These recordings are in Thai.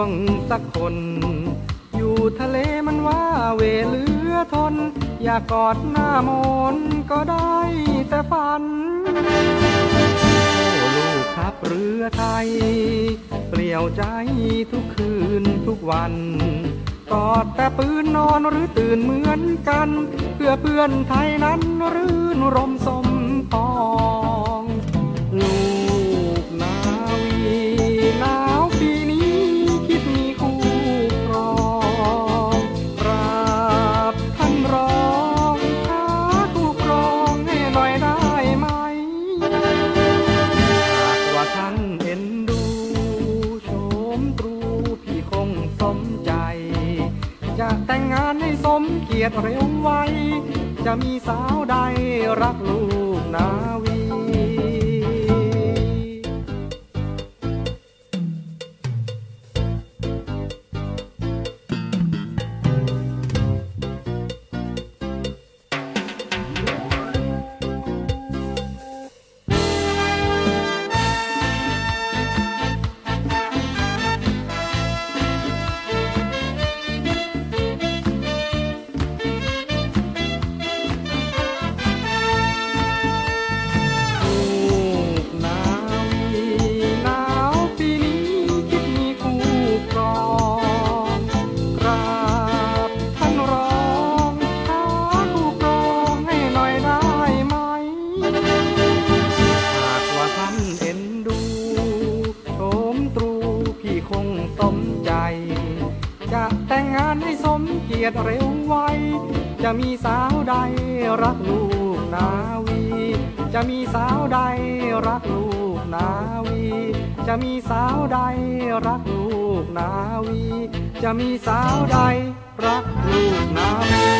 วงสักคน อยู่ทะเลมันว่าเวเหลือทน อยากกอดหน้ามนก็ได้แต่ฝันโอ้ลูกขับเรือไทย เปลี่ยวใจทุกคืนทุกวันกอดแต่ปืนนอนหรือตื่นเหมือนกัน เพื่อเพื่อนไทยนั้นรื่นรมสม เกียดเร็วไว จะมีสาวใดรักลูกนาวี สาวใดรักลูกนาวี จะมีสาวใดรักลูกนาวี จะมีสาวใดรักลูกนาวี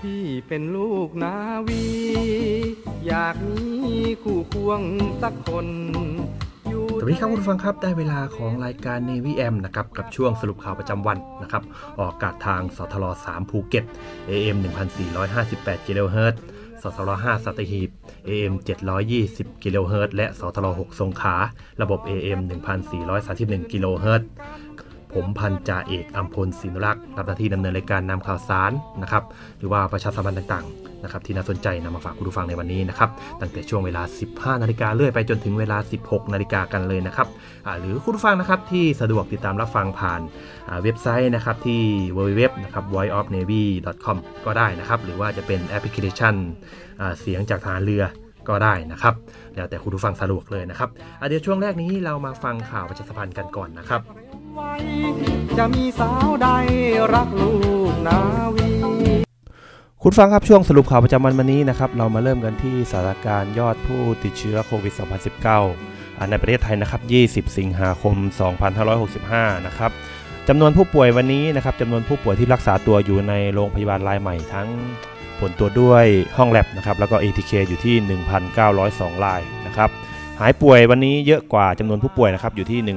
พี่เป็นลูกนาวี อยากมีคู่ควงสักคนอยู่สวัสดีครับคุณฟังครับได้เวลาของรายการ Navy M นะครับกับช่วงสรุปข่าวประจำวันนะครับออกอากาศทางสทร3ภูเก็ต AM 1458กิโลเฮิรตซ์สทร5สัตหีบ AM 720กิโลเฮิรตซ์และสทร6สงขลา ระบบ AM 1431กิโลเฮิรตซ์ ผมพันจ่าเอกอัมพลศินรักษ์รับหน้าที่ดำเนินรายการนำข่าวสารนะครับหรือว่าประชาสัมพันธ์ต่างๆนะครับที่น่าสนใจนำมาฝากคุณผู้ฟังในวันนี้นะครับตั้งแต่ช่วงเวลา 15 นาฬิกาเรื่อยไปจนถึงเวลา 16 นาฬิกากันเลยนะครับหรือคุณผู้ฟังนะครับที่สะดวกติดตามรับฟังผ่านเว็บไซต์นะครับที่ www นะครับ voiceofnavy.com ก็ได้นะครับหรือว่าจะเป็นแอปพลิเคชันเสียงจากทารเรือก็ได้นะครับ แล้วแต่คุณผู้ฟังสะดวกเลยนะครับเดี๋ยวช่วงแรกนี้เรามาฟังข่าวประชาสัมพันธ์กันก่อนนะครับ จะมีสาวใดรักลูกนาวีคุณฟังครับช่วงสรุปข่าวประจำวันวันนี้นะครับเรามาเริ่มกันที่สถานการณ์ยอดผู้ติดเชื้อโควิด 2019 ในประเทศไทยนะครับ 20 สิงหาคม 2565 นะครับจำนวนผู้ป่วยวันนี้นะครับจำนวนผู้ป่วยที่รักษาตัวอยู่ในโรงพยาบาลรายใหม่ทั้งผลตรวจด้วยห้องแลบนะครับแล้วก็ ATK อยู่ที่ 1,902รายนะครับ หายป่วยวันนี้เยอะกว่าจำนวนผู้ป่วยนะครับอยู่ที่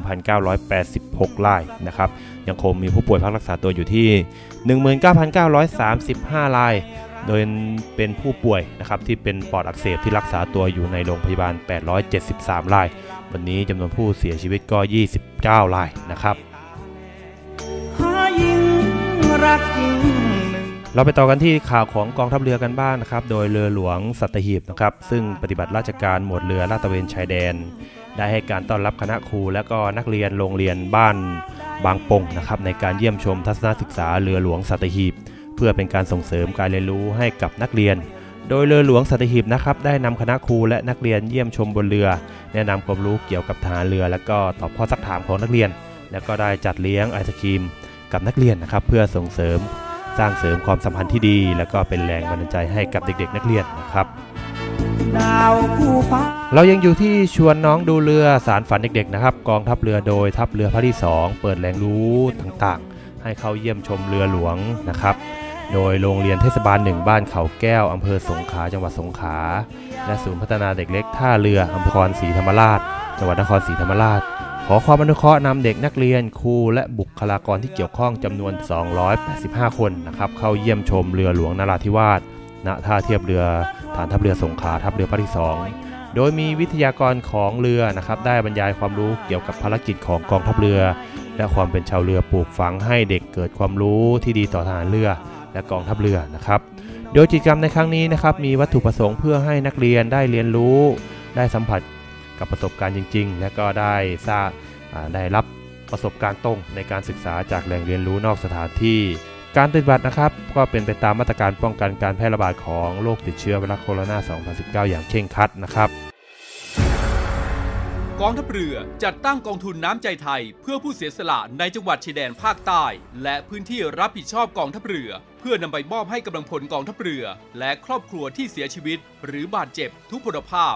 1,986รายนะครับยังคงมีผู้ป่วยพักรักษาตัวอยู่ที่ 19,935ราย โดยเป็นผู้ป่วยนะครับที่เป็นปอดอักเสบที่รักษาตัวอยู่ในโรงพยาบาล 873ราย วันนี้จำนวนผู้เสียชีวิตก็ 29รายนะครับรักจริง เราไปต่อกันที่ข่าวของกองทัพเรือกันบ้างนะครับ โดยเรือหลวงสัตหีบนะครับ ซึ่งปฏิบัติราชการหมวดเรือลาดตระเวนชายแดน ได้ให้การต้อนรับคณะครู และก็นักเรียนโรงเรียนบ้านบางปงนะครับในการเยี่ยมชมทัศนศึกษาเรือหลวงสัตหีบ เพื่อเป็นการส่งเสริมการเรียนรู้ให้กับนักเรียน โดยเรือหลวงสัตหีบนะครับได้นำคณะครูและนักเรียนเยี่ยมชมบนเรือ แนะนำความรู้เกี่ยวกับทหารเรือ และก็ตอบข้อสักถามของนักเรียน และก็ได้จัดเลี้ยงไอศครีม กับนักเรียนนะครับเพื่อส่งเสริม สร้างเสริมความสัมพันธ์ที่ดี และก็เป็นแรงบันดาลใจให้กับเด็กๆ นักเรียนนะครับ เรายังอยู่ที่ชวนน้องดูเรือสารฝันเด็กๆนะครับ กองทัพเรือโดยทัพเรือพระที่ 2 เปิดแหล่งรู้ต่างๆ ให้เข้าเยี่ยมชมเรือหลวงนะครับ โดยโรงเรียนเทศบาลหนึ่งบ้านเขาแก้วอำเภอสงขลาจังหวัดสงขลาและศูนย์พัฒนาเด็กเล็กท่าเรืออำเภอศรีธรรมราช จังหวัดนครศรีธรรมราช อความอนุเคราะห์นำเด็กนักเรียนครูและบุคลากรที่เกี่ยวข้องจำนวน 285 คนนะครับเข้าเยี่ยมชมเรือหลวงนาราธิวาสณท่าเทียบเรือฐานทัพเรือสงขลาทัพเรือพระที่ 2 โดยมีวิทยากรของเรือนะครับได้บรรยายความรู้เกี่ยวกับภารกิจของกองทัพเรือ และความเป็นชาวเรือปลูกฝังให้เด็กเกิดความรู้ที่ดีต่อทหารเรือ และกองทัพเรือนะครับ โดยกิจกรรมในครั้งนี้นะครับมีวัตถุประสงค์เพื่อให้นักเรียนได้เรียนรู้ ได้สัมผัส กับประสบการณ์จริง ๆ และก็ได้ทราบได้รับประสบการณ์ตรงในการศึกษาจากแหล่งเรียนรู้นอกสถานที่ การปฏิบัตินะครับก็เป็นไปตามมาตรการป้องกันการแพร่ระบาดของโรคติดเชื้อไวรัสโคโรนา 2019 อย่างเคร่งครัดนะครับ กองทัพเรือจัดตั้งกองทุนน้ำใจไทย เพื่อผู้เสียสละในจังหวัดชายแดนภาคใต้ และพื้นที่รับผิดชอบกองทัพเรือ เพื่อนำไปมอบให้กำลังพลกองทัพเรือ และครอบครัวที่เสียชีวิต หรือบาดเจ็บทุกพลภาพ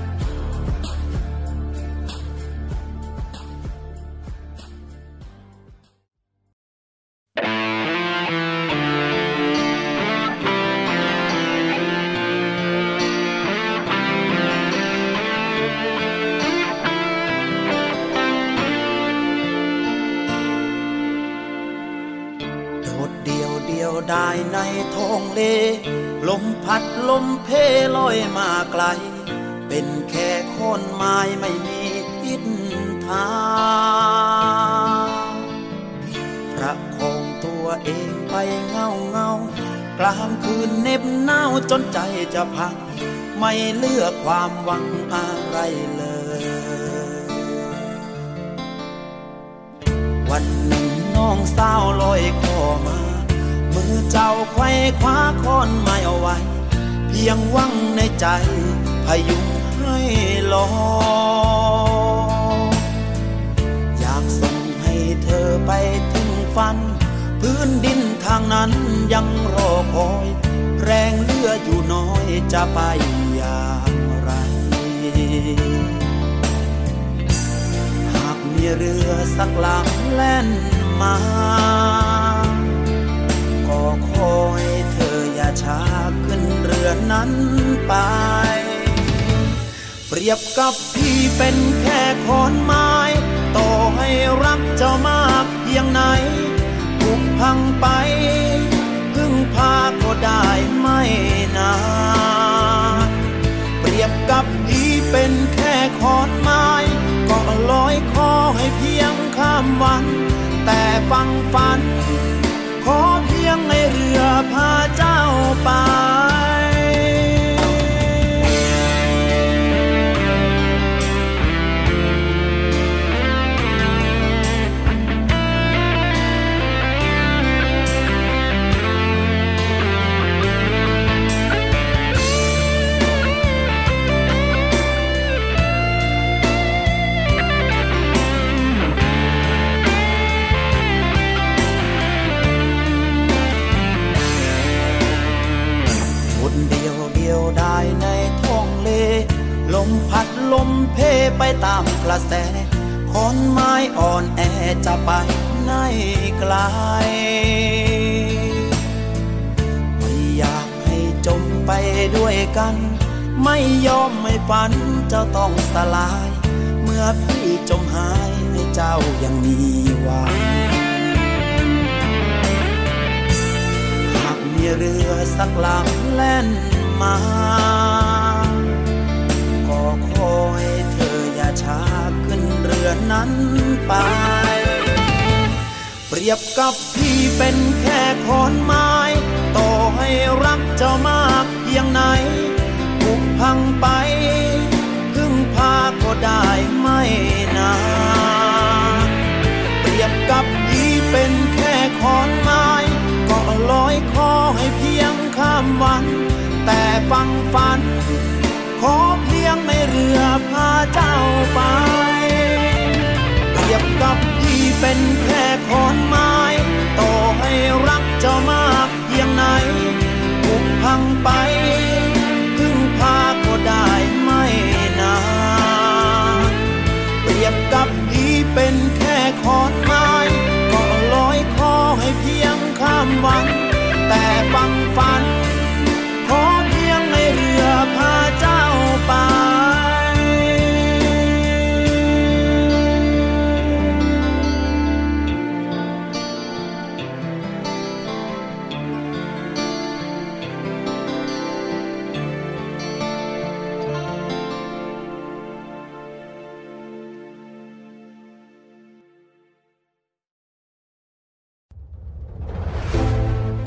โดดเดียวเดียวได้ในท้องเล ลมพัดลมเพลอยมาไกล เป็นแค่คนไม้ไม่มีทิศทาง เองไปเงาเงากลางคืนเน็บหนาวจนใจจะพัง ไม่เลือกความหวังอะไรเลย วันหนึ่งน้องสาวลอยคอมา มือเจ้าไขว้คว้าค้อนไม้เอาไว้ เพียงหวังในใจพยุงให้ลอยอยากส่งให้เธอไปถึงฝัน พื้นดินทางนั้นยังรอคอย แรงเลืออยู่น้อยจะไปอย่างไร หากมีเรือสักลำแล่นมา ก็ขอให้เธออย่าช้าขึ้นเรือนั้นไป เปรียบกับพี่เป็นแค่ขอนไม้ ต่อให้รักเจ้ามากเพียงไหน พังไป พึ่งพาก็ได้ไม่นานเปรียบกับดีเป็นแค่ขอนไม้ก็ลอยคอให้เพียงข้ามวัน แต่ฟังฝัน ขอเพียงในเรือพาเจ้าไป ตามกระแสขอนไม้อ่อนแอจะไปไหนไกล ไม่อยากให้จมไปด้วยกัน ไม่ยอมไม่ฝันเจ้าต้องสลาย เมื่อพี่จมหายให้เจ้ายังมีหวังหากมีเรือสักลำแล่นมา ก็ขอยือนั้นไป เปรียบกับพี่เป็นแค่ขอนไม้ ต่อให้รักเจ้ามากเพียงไหนถูกพังไป พึ่งพาก็ได้ไม่นานเปรียบกับพี่เป็นแค่ขอนไม้ก็ลอยคอให้เพียงข้ามวัน แต่ฟังฝันขอเพียงในเรือพาเจ้าไป ยบกับพี่เป็นแค่ขอนไม้ต่อให้รักเจ้ามากเพียงไหนถูกพังไปพึ่งพาก็ได้ไม่นานเปรียบกับพี่เป็นแค่ขอนไม้ก็ลอยคอให้เพียงข้ามวันแต่ฟังฝัน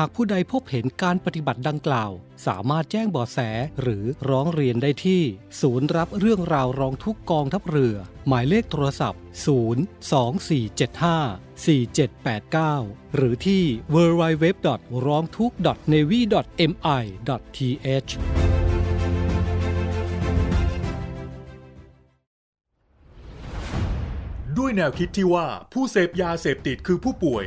หากผู้ใดพบเห็นการปฏิบัติดังกล่าว สามารถแจ้งบาะแสหรือร้องเรียนได้ที่ ศูนย์รับเรื่องราวร้องทุกกองทัพเรือ หมายเลขโทรศัพท์ 02475 4789 หรือที่ www. ร้องทุกข์ navy.mi.th ด้วยแนวคิดที่ว่าผู้เสพยาเสพติดคือผู้ป่วย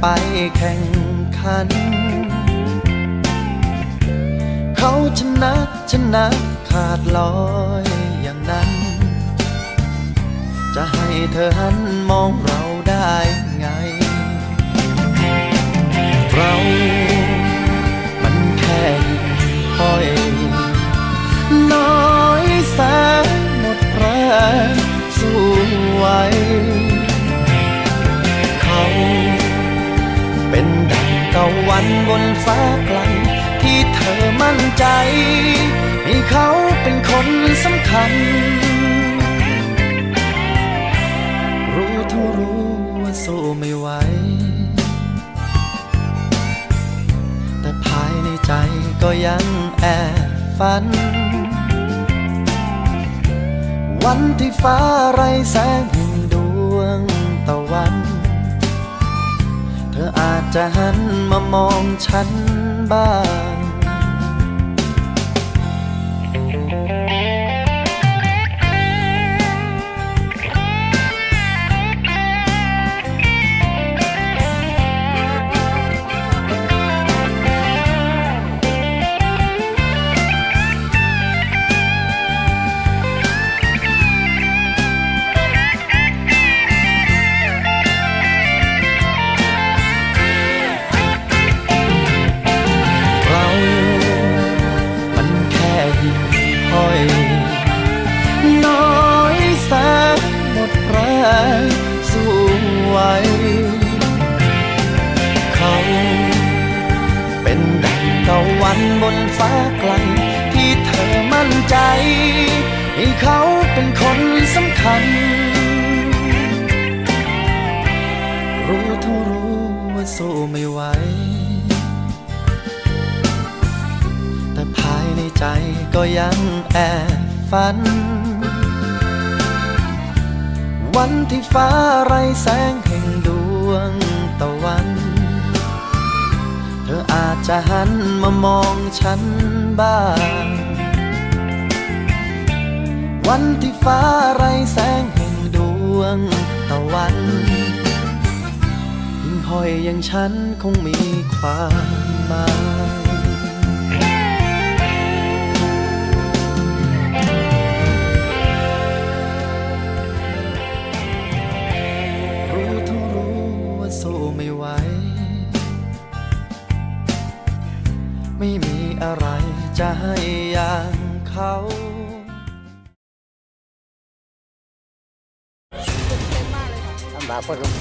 ไปแข่งขัน เขาชนะชนะขาดลอยอย่างนั้น จะให้เธอหันมองเราได้ไง เรามันแค่หิ่งหอย น้อยแสนหมดแรงสู้ไหว ตะวันบนฟ้าไกลที่เธอมั่นใจให้เขาเป็นคนสำคัญ รู้ทั้งรู้ว่าสู้ไม่ไหว แต่ภายในใจก็ยังแอบฝัน วันที่ฟ้าไรแสงห่งดวงตะวัน เธออาจจะหันมามองฉันบ้าง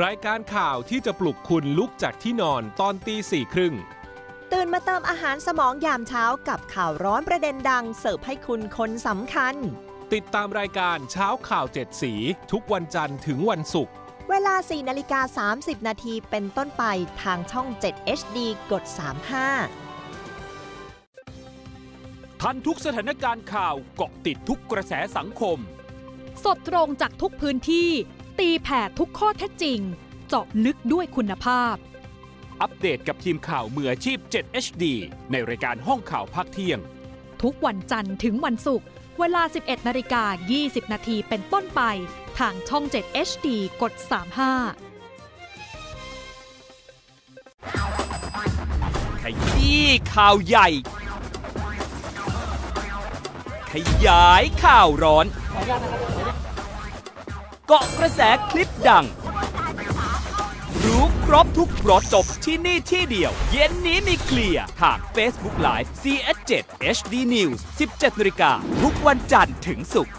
รายการข่าวที่จะปลุกคุณลุกจากที่นอนตอนตีสี่ครึ่ง ตื่นมาเติมอาหารสมองยามเช้ากับข่าวร้อนประเด็นดัง เสิร์ฟให้คุณคนสำคัญ ติดตามรายการเช้าข่าวเจ็ดสี ทุกวันจันทร์ถึงวันศุกร์เวลา 4นาฬิกา 30 นาทีเป็นต้นไปทางช่อง 7 HD กด 35 ทันทุกสถานการณ์ข่าวเกาะติดทุกกระแสสังคม สดตรงจากทุกพื้นที่ ตีแผ่ทุกข้อเท็จจริง เจาะลึกด้วยคุณภาพ อัปเดตกับทีมข่าวมืออาชีพ 7 HD ในรายการห้องข่าวภาคเที่ยง ทุกวันจันทร์ถึงวันศุกร์เวลา 11นาฬิกา20 นาทีเป็นต้นไป ทางช่อง 7 HD กด 35 ขยี้ข่าวใหญ่ ขยายข่าวร้อนเกาะกระแสคลิปดัง รู้ครบทุกรถจบที่นี่ที่เดียว เย็นนี้มีเคลียร์ทาง Facebook Live CS7 HD News 17นาฬิกาทุกวันจันทร์ถึงศุกร์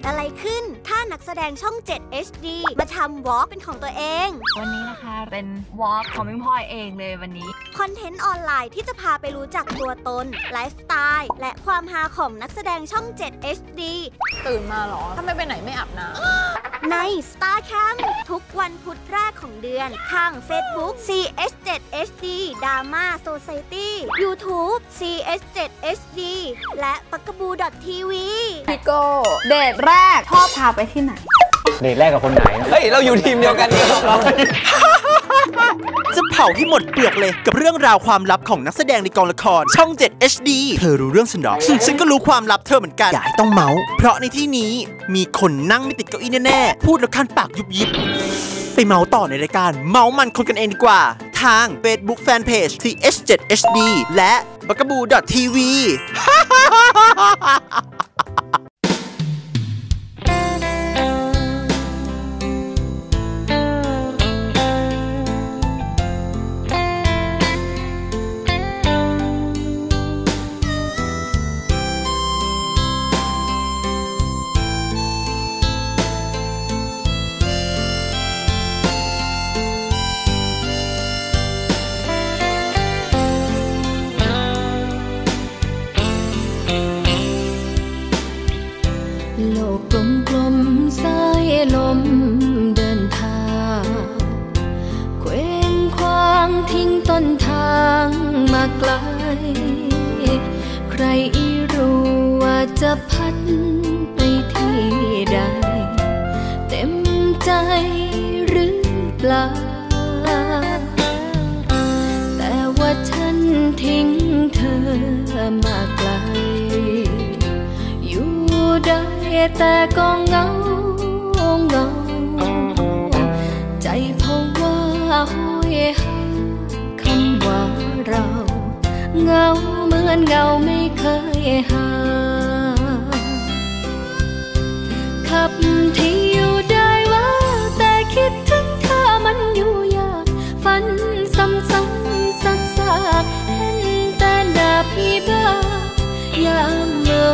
ดอะไรขึ้น ถ้านักแสดงช่อง 7 HD มาทำวอล์กเป็นของตัวเอง วันนี้นะคะเป็นวอล์กของพิงพลอยเองเลยวันนี้ คอนเทนต์ออนไลน์ที่จะพาไปรู้จักตัวตน ไลฟ์สไตล์ และความฮาของนักแสดงช่อง 7 HD ตื่นมาหรอ ถ้าไม่ไปไหนไม่อาบน้ำ ใน Star Camp ทุกวันพุธแรกของเดือน ทาง Facebook CS7HD Drama Society YouTube CS7HD และปักกบูดทีวีพี่โก้เดทแรกชอบพาไปที่ไหน เดทแรกกับคนไหนเฮ้ย เราอยู่ทีมเดียวกันนี่เราจะเผาให้หมดเปลือกเลยกับเรื่องราวความลับของนักแสดงในกองละคร ช่อง 7 HD เธอรู้เรื่องฉันหรอ ฉันก็รู้ความลับเธอเหมือนกัน อย่าให้ต้องเมาส์เพราะในที่นี้มีคนนั่งไม่ติดเก้าอี้แน่ๆ พูดแล้วคันปากยุบยิบ ไปเมาส์ต่อในรายการ เมาส์มันคนกันเองดีกว่า ทาง Facebook Fanpage TH7HD และ b a g a b o o TV โลกกลมกลมสายลมเดินทางเคว้งควางทิ้งต้นทางมาไกล ใครรู้ว่าจะพัดไปที่ใด เต็มใจหรือเปล่า แต่ก็เงาเงา ใจเพราะว่าห้อยหาคำว่าเรา เงาเหมือนเงาไม่เคยหาขับที่อยู่ได้ว่า แต่คิดถึงเธอมันอยู่ยากฝันซ้ำซ้ำซักซักเห็นแต่หน้าพี่บ้ายามเมื่อ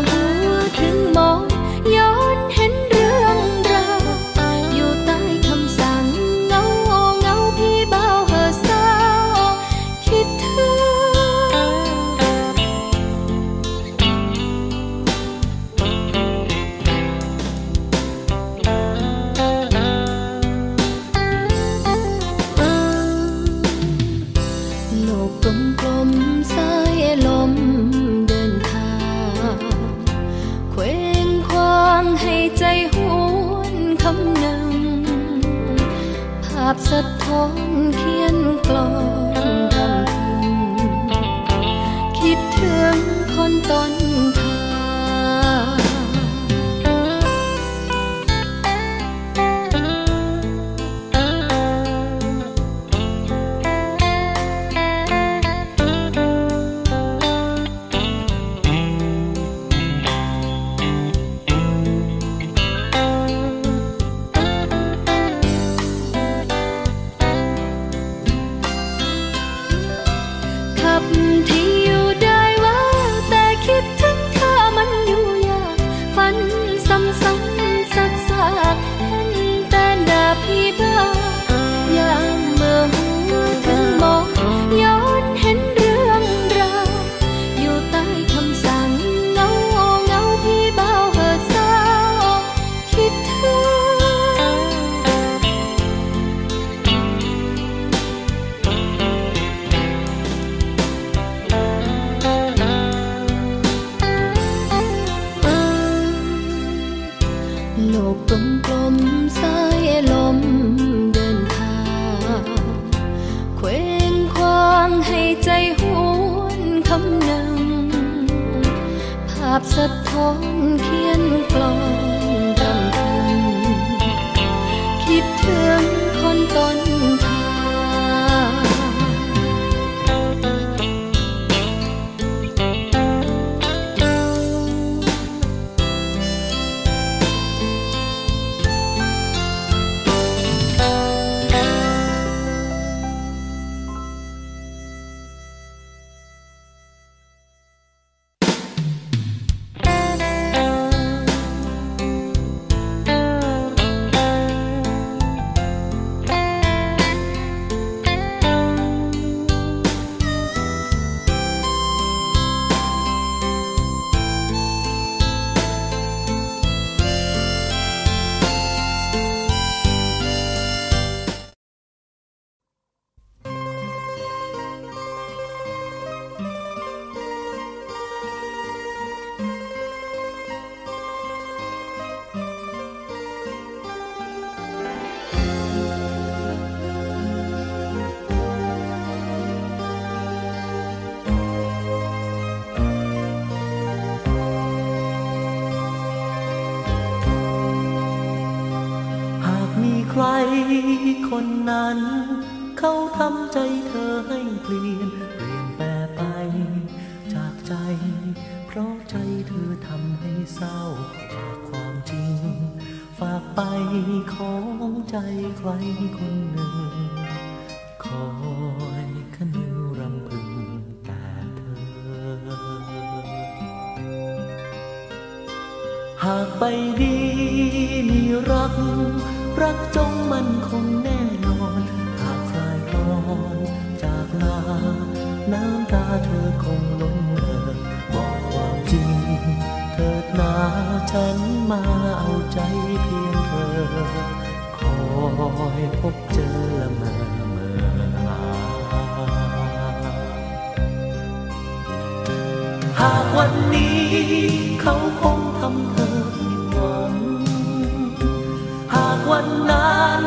วันนั้น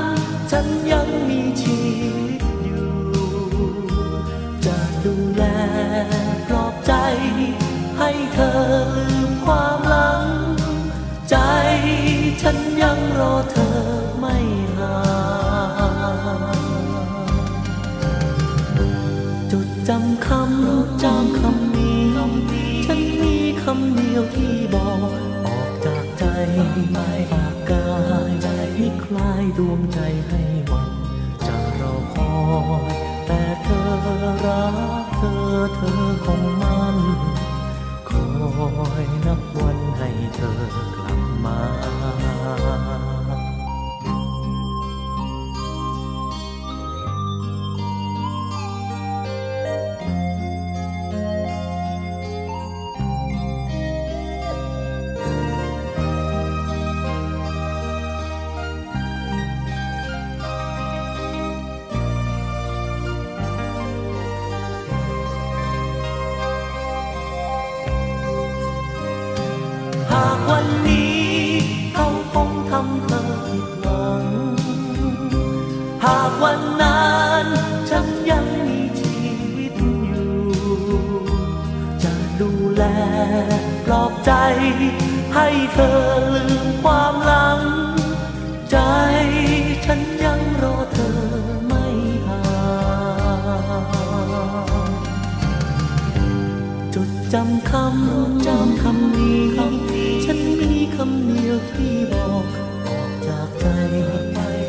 ฉันยังมีชีวิตอยู่ จะดูแลปลอบใจ ให้เธอลืมความหลัง ใจฉันยังรอเธอไม่ห่างจดจำคำจำคำนี้ ฉันมีคำเดียวที่บอกออกจากใจายดวงใจให้หวังจะรอคอยแต่เธอรักเธอเธอคงมั่นคอยนับวันให้เธอกลับมา ให้เธอลืมความหลัง ใจฉันยังรอเธอไม่ห่างจดจำคำจำคำนี้ ฉันมีคำเดียวที่บอกออกจากใจ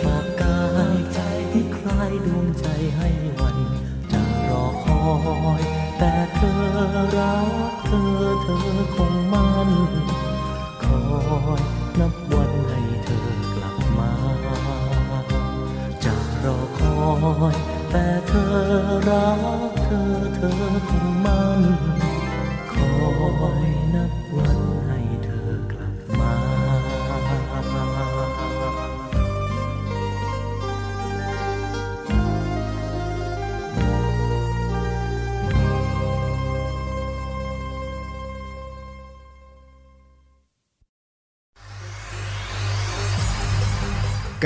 ฝากกายให้คลายดวงใจให้วันจะรอคอย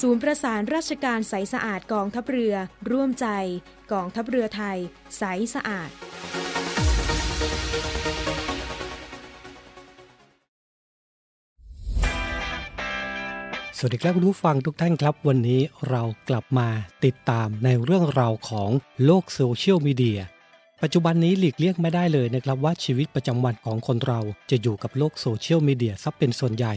ศูนย์ประสานราชการใสสะอาดกองทัพเรือ ร่วมใจ กองทัพเรือไทย ใสสะอาด สวัสดีครับคุณผู้ฟังทุกท่านครับ วันนี้เรากลับมาติดตามในเรื่องราวของโลกโซเชียลมีเดียปัจจุบันนี้หลีกเลี่ยงไม่ได้เลยนะครับว่าชีวิตประจำวันของคนเราจะอยู่กับโลกโซเชียลมีเดียซะเป็นส่วนใหญ่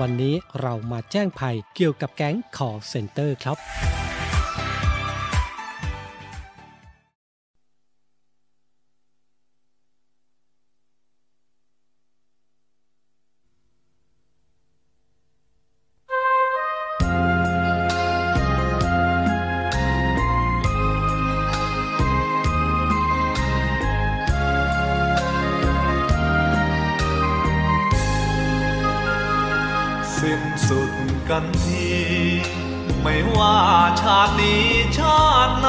วันนี้เรามาแจ้งภัยเกี่ยวกับแก๊งขอเซ็นเตอร์ครับ กันที ไม่ว่าชาตินี้ชาติไหน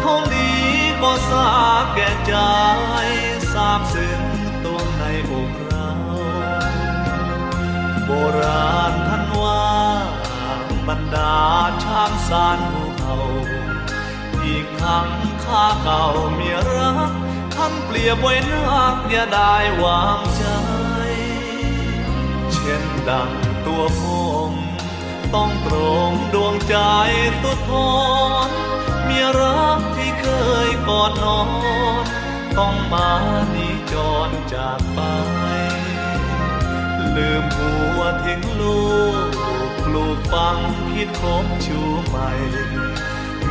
เท่านี้ก็สาแก่ใจทราบซึ้งตัวในอกเรา โบราณท่านว่าบรรดาช้างสารภูเขาอีกทั้งข้าเก่าเมียรักท่านเปรียบไว้นักอย่าได้วางใจ เช่นดัง ตัวผม ต้องตรงดวงใจตุดทนเมียรักที่เคยกอดนอน ต้องมานีจรจากไป ลืมผัวทิ้งลูกปลูกฟังคิดคบชูใหม่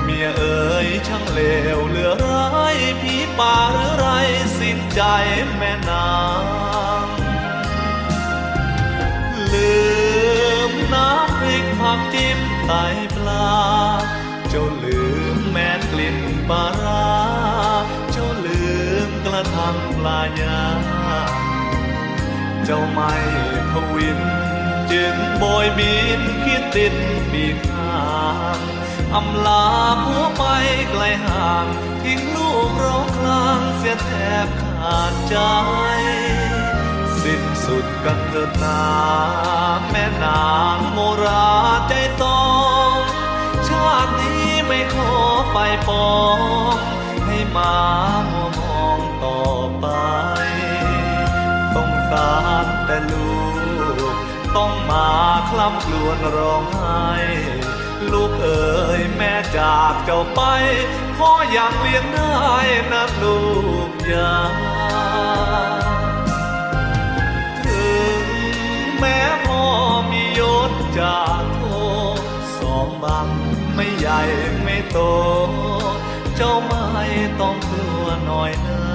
เมียเอ๋ยช่างเลวเหลือร้ายผีป่าหรือไรสิ้นใจแม่นา น้ำพริกผักจิ้มไตปลา เจ้าลืมแม่กลิ่นปลาร้าเจ้าลืมกระทั่งปลายาเจ้าไม่ทวิน จึงโบยบินคิดติดปีกหางอำลาผัวไปไกลห่าง ทิ้งลูกร้องคลางเสียแทบขาดใจ สิ้นสุดกันเถิดนาแม่นางโมราใจต้องชาตินี้ไม่ขอไปปองให้มามัวมองต่อไปต้องสารแต่ลูก ต้องมาคลำกลวนร้องไห้ลูกเอ๋ยแม่จากเจ้าไปพ่อยังเลี้ยงได้นะลูกยา ถึงแม้พ่อมียศจากโทไม่ใหญ่ไม่โต เจ้าไม่ต้องกลัวน้อยหน้า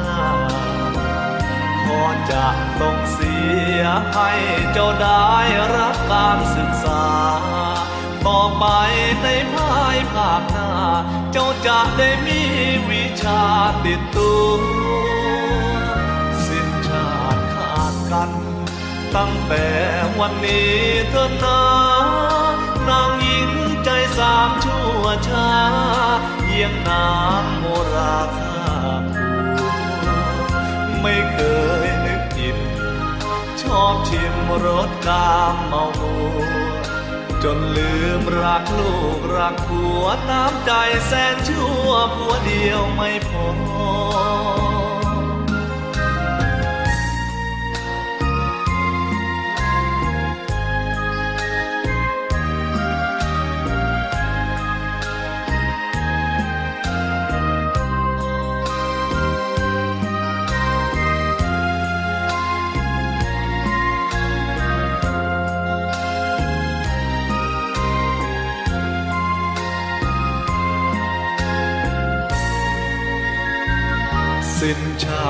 พอจะต้องเสียให้เจ้าได้รับการศึกษา ต่อไปในภายภาคหน้า เจ้าจะได้มีวิชาติดตัวสิ้นชาติขาดกัน ตั้งแต่วันนี้เถิดนานางหญิงใจสามชั่วช้าเยี่ยงนางโมราคาผู้ไม่เคยนึกผิดชอบชิมรสกามเมามัวจนลืมรักลูกรักผัวน้ำใจแสนชั่วผัวเดียวไม่พอ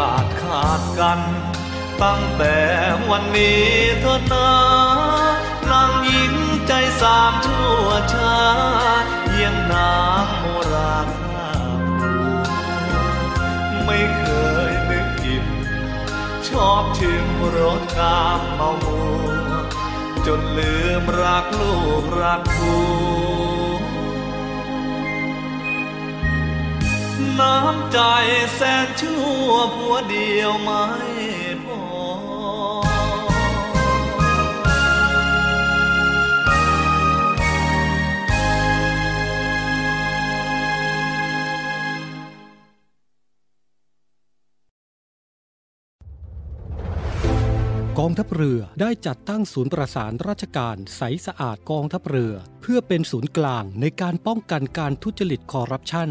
าติขาดกัน ตั้งแต่วันนี้เถิดนานางหญิงใจสามชั่วชาเยี่ยงนางโมราคาไม่เคยนึกผิดชอบชิมรสกามเมามัวจนลืมรักลูกรักผัว น้ำใจแสนชั่วผัวเดียวไม่พอ กองทัพเรือได้จัดตั้งศูนย์ประสานราชการใสสะอาดกองทัพเรือ เพื่อเป็นศูนย์กลางในการป้องกันการทุจริตคอร์รัปชัน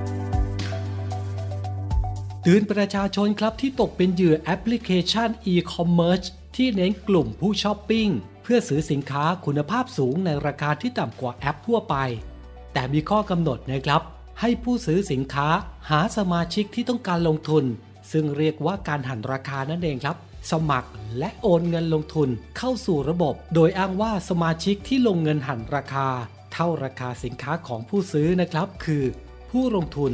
เตือนประชาชนครับที่ตกเป็นเหยื่อแอปพลิเคชัน e-commerce ที่เน้นกลุ่มผู้ช้อปปิ้ง เพื่อซื้อสินค้าคุณภาพสูงในราคาที่ต่ำกว่าแอปทั่วไป แต่มีข้อกำหนดนะครับ ให้ผู้ซื้อสินค้าหาสมาชิกที่ต้องการลงทุน ซึ่งเรียกว่าการหันราคานั่นเองครับ สมัครและโอนเงินลงทุนเข้าสู่ระบบ โดยอ้างว่าสมาชิกที่ลงเงินหันราคา เท่าราคาสินค้าของผู้ซื้อนะครับ คือ ผู้ลงทุน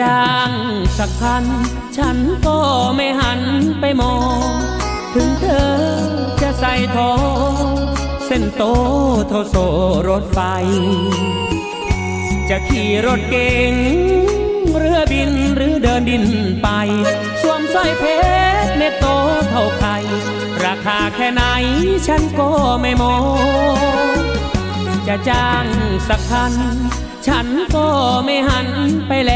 จ้างสักพัน ฉันก็ไม่หันไปมอง ถึงเธอจะใส่ทองเส้นโตเท่าโซรถไฟ จะขี่รถเก๋งเรือบินหรือเดินดินไป สวมสร้อยเพชรเม็ดโตเท่าไข่ราคาแค่ไหนฉันก็ไม่มอง จะจ้างสักพัน ฉันก็ไม่หันไปแล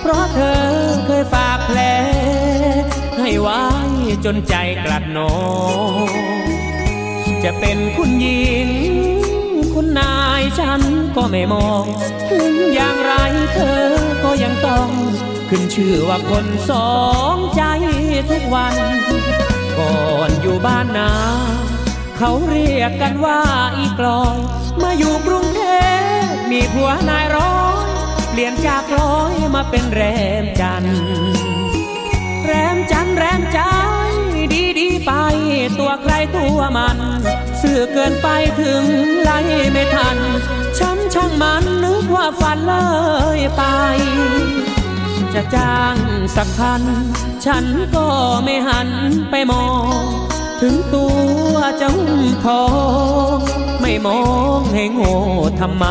เพราะเธอเคยฝากแผลให้ไว้จนใจกลัดหนจะเป็นคุณหญิง คุณนายฉันก็ไม่มอง ถึงอย่างไรเธอก็ยังต้อง ขึ้นชื่อว่าคนสองใจทุกวัน ก่อนอยู่บ้านนา เขาเรียกกันว่าอีกลอย มาอยู่กรุงเทพ มีผัวนายร้อยเปลี่ยนจากร้อยมาเป็นแรมจันทร์แรมจันทร์แรมใจดีดีไป ตัวใครตัวมันสื่อเกินไปถึงไล่ไม่ทันช้ำช่างมันนึกว่าฝันเลยไปจะจ้างสักพัน ฉันก็ไม่หันไปมอง ถึงตัวจะหุ้มทอง ไม่มองให้โง่ทำไม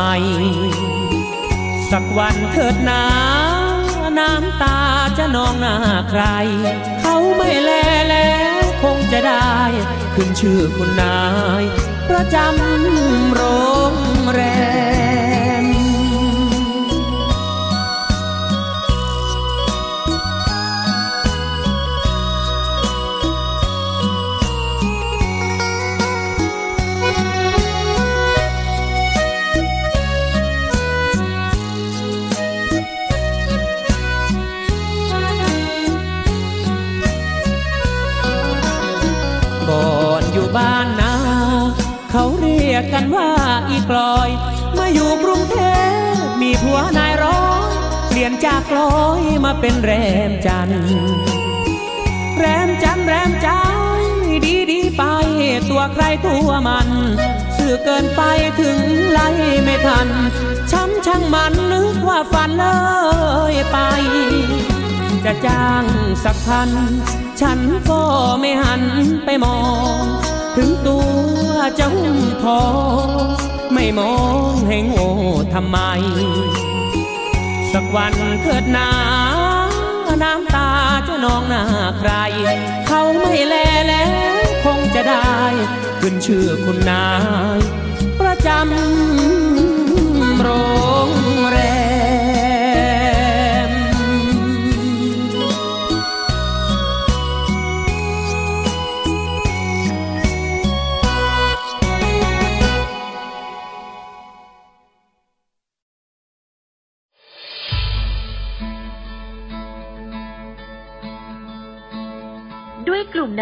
สักวันเถิดนาน้ำตาจะนองหน้าใคร เขาไม่แลแล้วคงจะได้ ขึ้นชื่อคุณนาย ประจำโรงแรม ยกกันว่าอีกลอย มาอยู่กรุงเทพมีผัวนายร้อยเปลี่ยนจากลอยมาเป็นแรมจันทร์แรมจันทร์แรมใจดีดีไปตัวใครตัวมันสื่อเกินไปถึงไล่ไม่ทัน ช้ำช่างมันนึกว่าฝันเลยไป จะจ้างสักพัน ฉันก็ไม่หันไปมอง ถึงตัวจะหุ้มทองไม่มองให้โง่ทำไม สักวันเถิดหนาน้ำตาจะนองหน้าใคร เขาไม่แลแล้วคงจะได้ ขึ้นชื่อคุณนาย ประจำ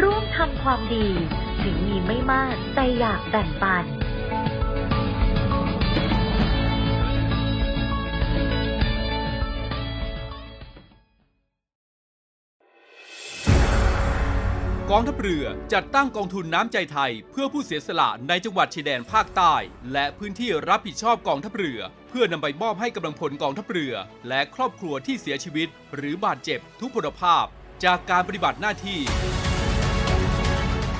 ร่วมทำความดี ถึงมีไม่มากแต่อยากแบ่งปัน กองทัพเรือจัดตั้งกองทุนน้ำใจไทย เพื่อผู้เสียสละในจังหวัดชายแดนภาคใต้ และพื้นที่รับผิดชอบกองทัพเรือ เพื่อนำไปมอบให้กำลังพลกองทัพเรือ และครอบครัวที่เสียชีวิต หรือบาดเจ็บทุกพลภาพ จากการปฏิบัติหน้าที่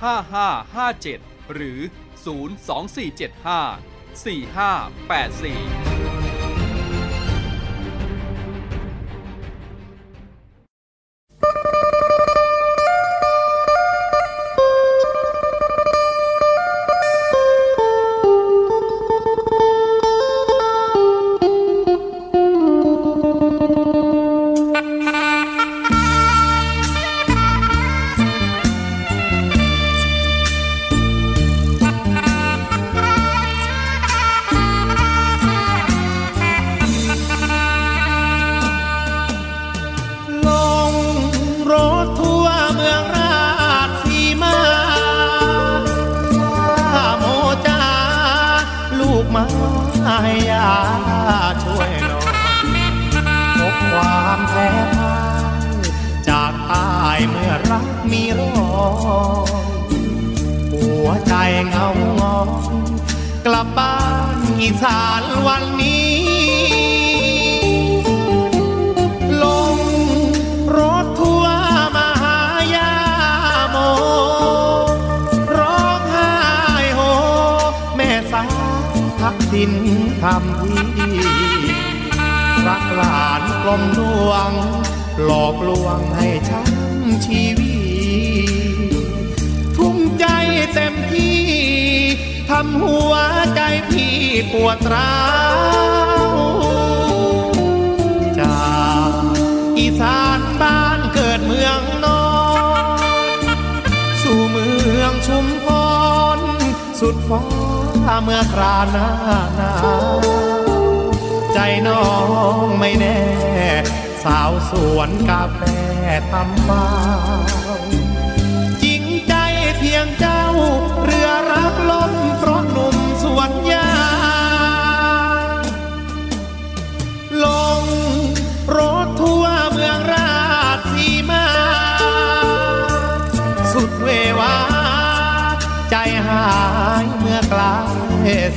5557 หรือ 02475 4584 ยาช่วยหน่อยพบความแพ้พ่ายจากตายเมื่อรักมีรอยหัวใจเงางอกลับบ้านอีสานวันนี้ ทักษิณคำที่รักหลานกลมดวง หลอกลวงให้ช้ำชีวิต ทุ่มใจเต็มที่ทำหัวใจพี่ปวดร้าวจากอีสานบ้านเกิดเมืองนอน สู่เมืองชุมพรสุดฟ้า เมื่อคราหน้าหนาวใจน้องไม่แน่ สาวสวนกาแฟทำฟ้าจริงใจเพียงเจ้า เรือรักล้มเพราะหนุ่มสวนยา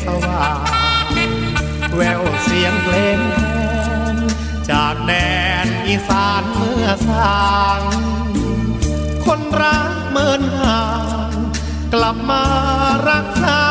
สว่างแววเสียงเพลงแคนจากแดนอีสานเมื่อสางคนรักเมินห่าง กลับมารักษา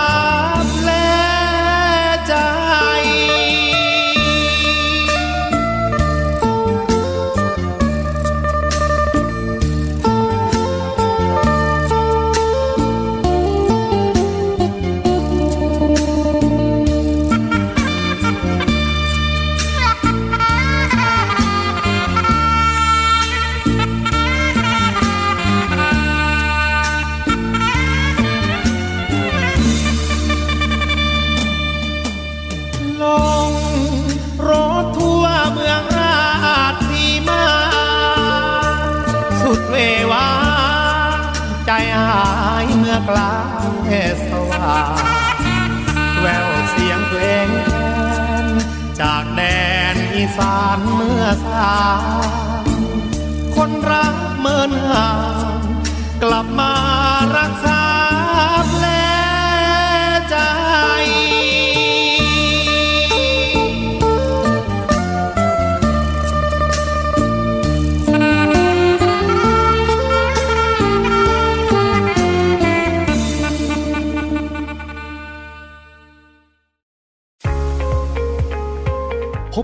สว่างแววเสียงเพลงแคนจากแดนอีสานเมื่อสางคนรักเมินห่างกลับมารักษา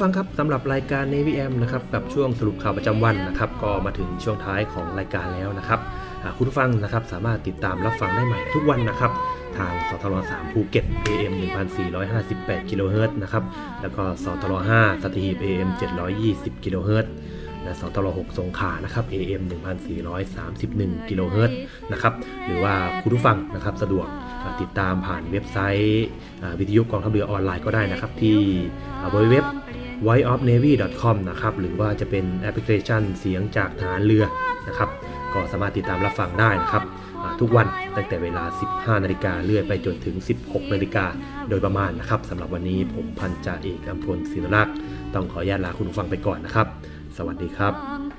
ฟังครับสำหรับรายการ Navy AM นะครับกับช่วงสรุปข่าวประจำวันนะครับก็มาถึงช่วงท้ายของรายการแล้วนะครับหากคุณฟังนะครับสามารถติดตามรับฟังได้ใหม่ทุกวันนะครับทางสทร3ภูเก็ต AM 1458กิโลเฮิรตซ์นะครับแล้วก็สทร5สัตหีบ AM 720กิโลเฮิรตซ์และสทร6สงขลานะครับ AM 1431กิโลเฮิรตซ์นะครับหรือว่าคุณผู้ฟังนะครับสะดวกติดตามผ่านเว็บไซต์วิทยุกองทัพเรือออนไลน์ก็ได้นะครับที่เว็บ whiteofnavy.com นะครับหรือว่าจะเป็นแอปพลิเคชันเสียงจากฐานเรือนะครับก็สามารถติดตามรับฟังได้นะครับทุกวันตั้งแต่เวลา 15 นาฬิกาเรื่อยไปจนถึง 16 นาฬิกาโดยประมาณนะครับสำหรับวันนี้ผมพันจ่าเอกอัมพลศิลรักษ์ต้องขออนุญาตลาคุณผู้ฟังไปก่อนนะครับ สวัสดีครับ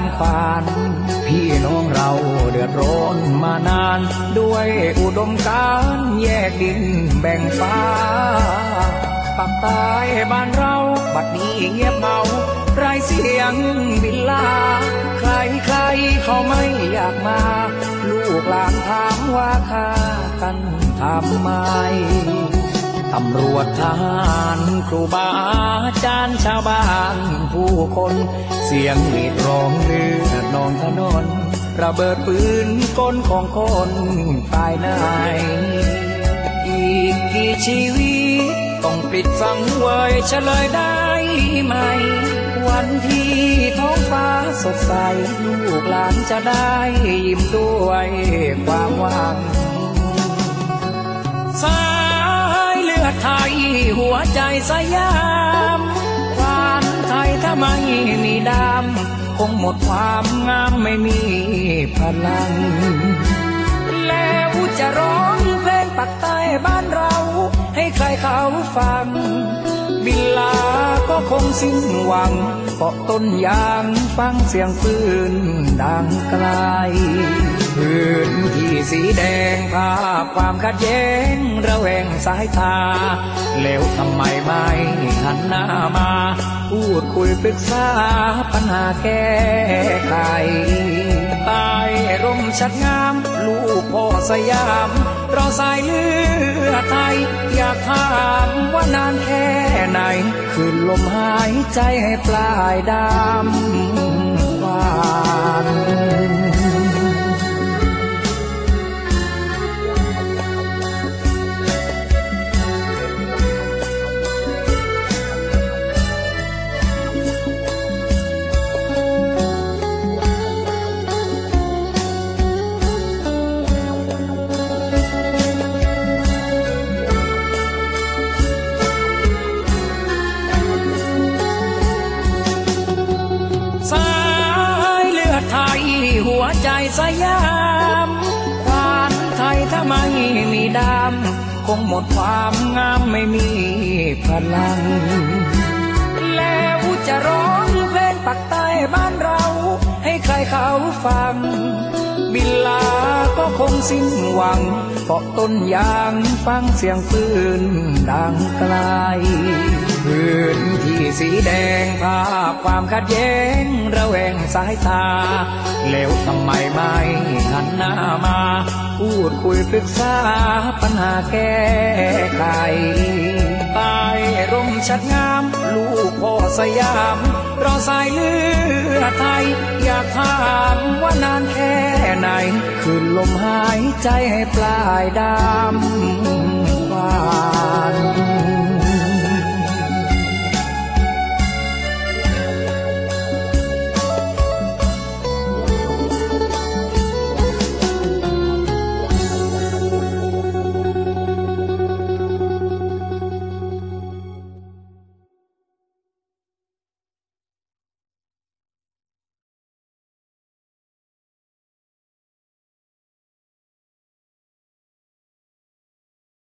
ามขานพี่น้องเราเดือดร้อนมานาน ด้วยอุดมการแยกดินแบ่งฟ้าปักใต้บ้านเรา บัดนี้เงียบเงาไรเสียงบินลา ใครใครเขาไม่อยากมา ลูกหลานถามว่าฆ่ากันทำไมตำรวจทหารครูบาอาจารย์ชาวบ้านผู้คน เสียงหวีดร้องเลือดนองถนนระเบิดปืนก้นของคนตายนายอีกกี่ชีวิตต้องปิดฟังไว้เฉลยได้ไหม วันที่ท้องฟ้าสดใส ลูกหลานจะได้ยิ้มด้วยความหวังสายเลือดไทยหัวใจสยาม ถ้าไม่มีดำคงหมดความงามไม่มีพลัง แล้วจะร้องเพลง ปักใต้บ้านเรา ให้ใครเขาฟัง บินลาก็คงสิ้นหวังเกาะต้นยางฟังเสียงปืนดังไกลพื้นที่สีแดงภาพความขัดแย้งระแวงสายตา แล้วทำไมไม่หันหน้ามา พูดคุยปรึกษาปัญหาแก้ไข ใต้ร่มชัดงาม ลูกพ่อสยาม เราสายเลือดไทย อยากถามว่านานแค่ไหน คืนลมหายใจให้ปลายดำวาน งหมดความงามไม่มีพลัง แล้วจะร้องเพลงปักใต้บ้านเรา ให้ใครเขาฟัง บินลาก็คงสิ้นหวังเกาะต้นยางฟังเสียงปืนดังไกลพื้นที่สีแดงภาพความขัดแย้งระแวงสายตา แล้วทำไมไม่หันหน้ามา พูด ยปรึกษาปัญหาแก้ไขตายร่มชัดงาม ลูกพ่อสยามรอสายเลือไทย อยากถามว่านานแค่ไหน คืนลมหายใจให้ปลายดำวาน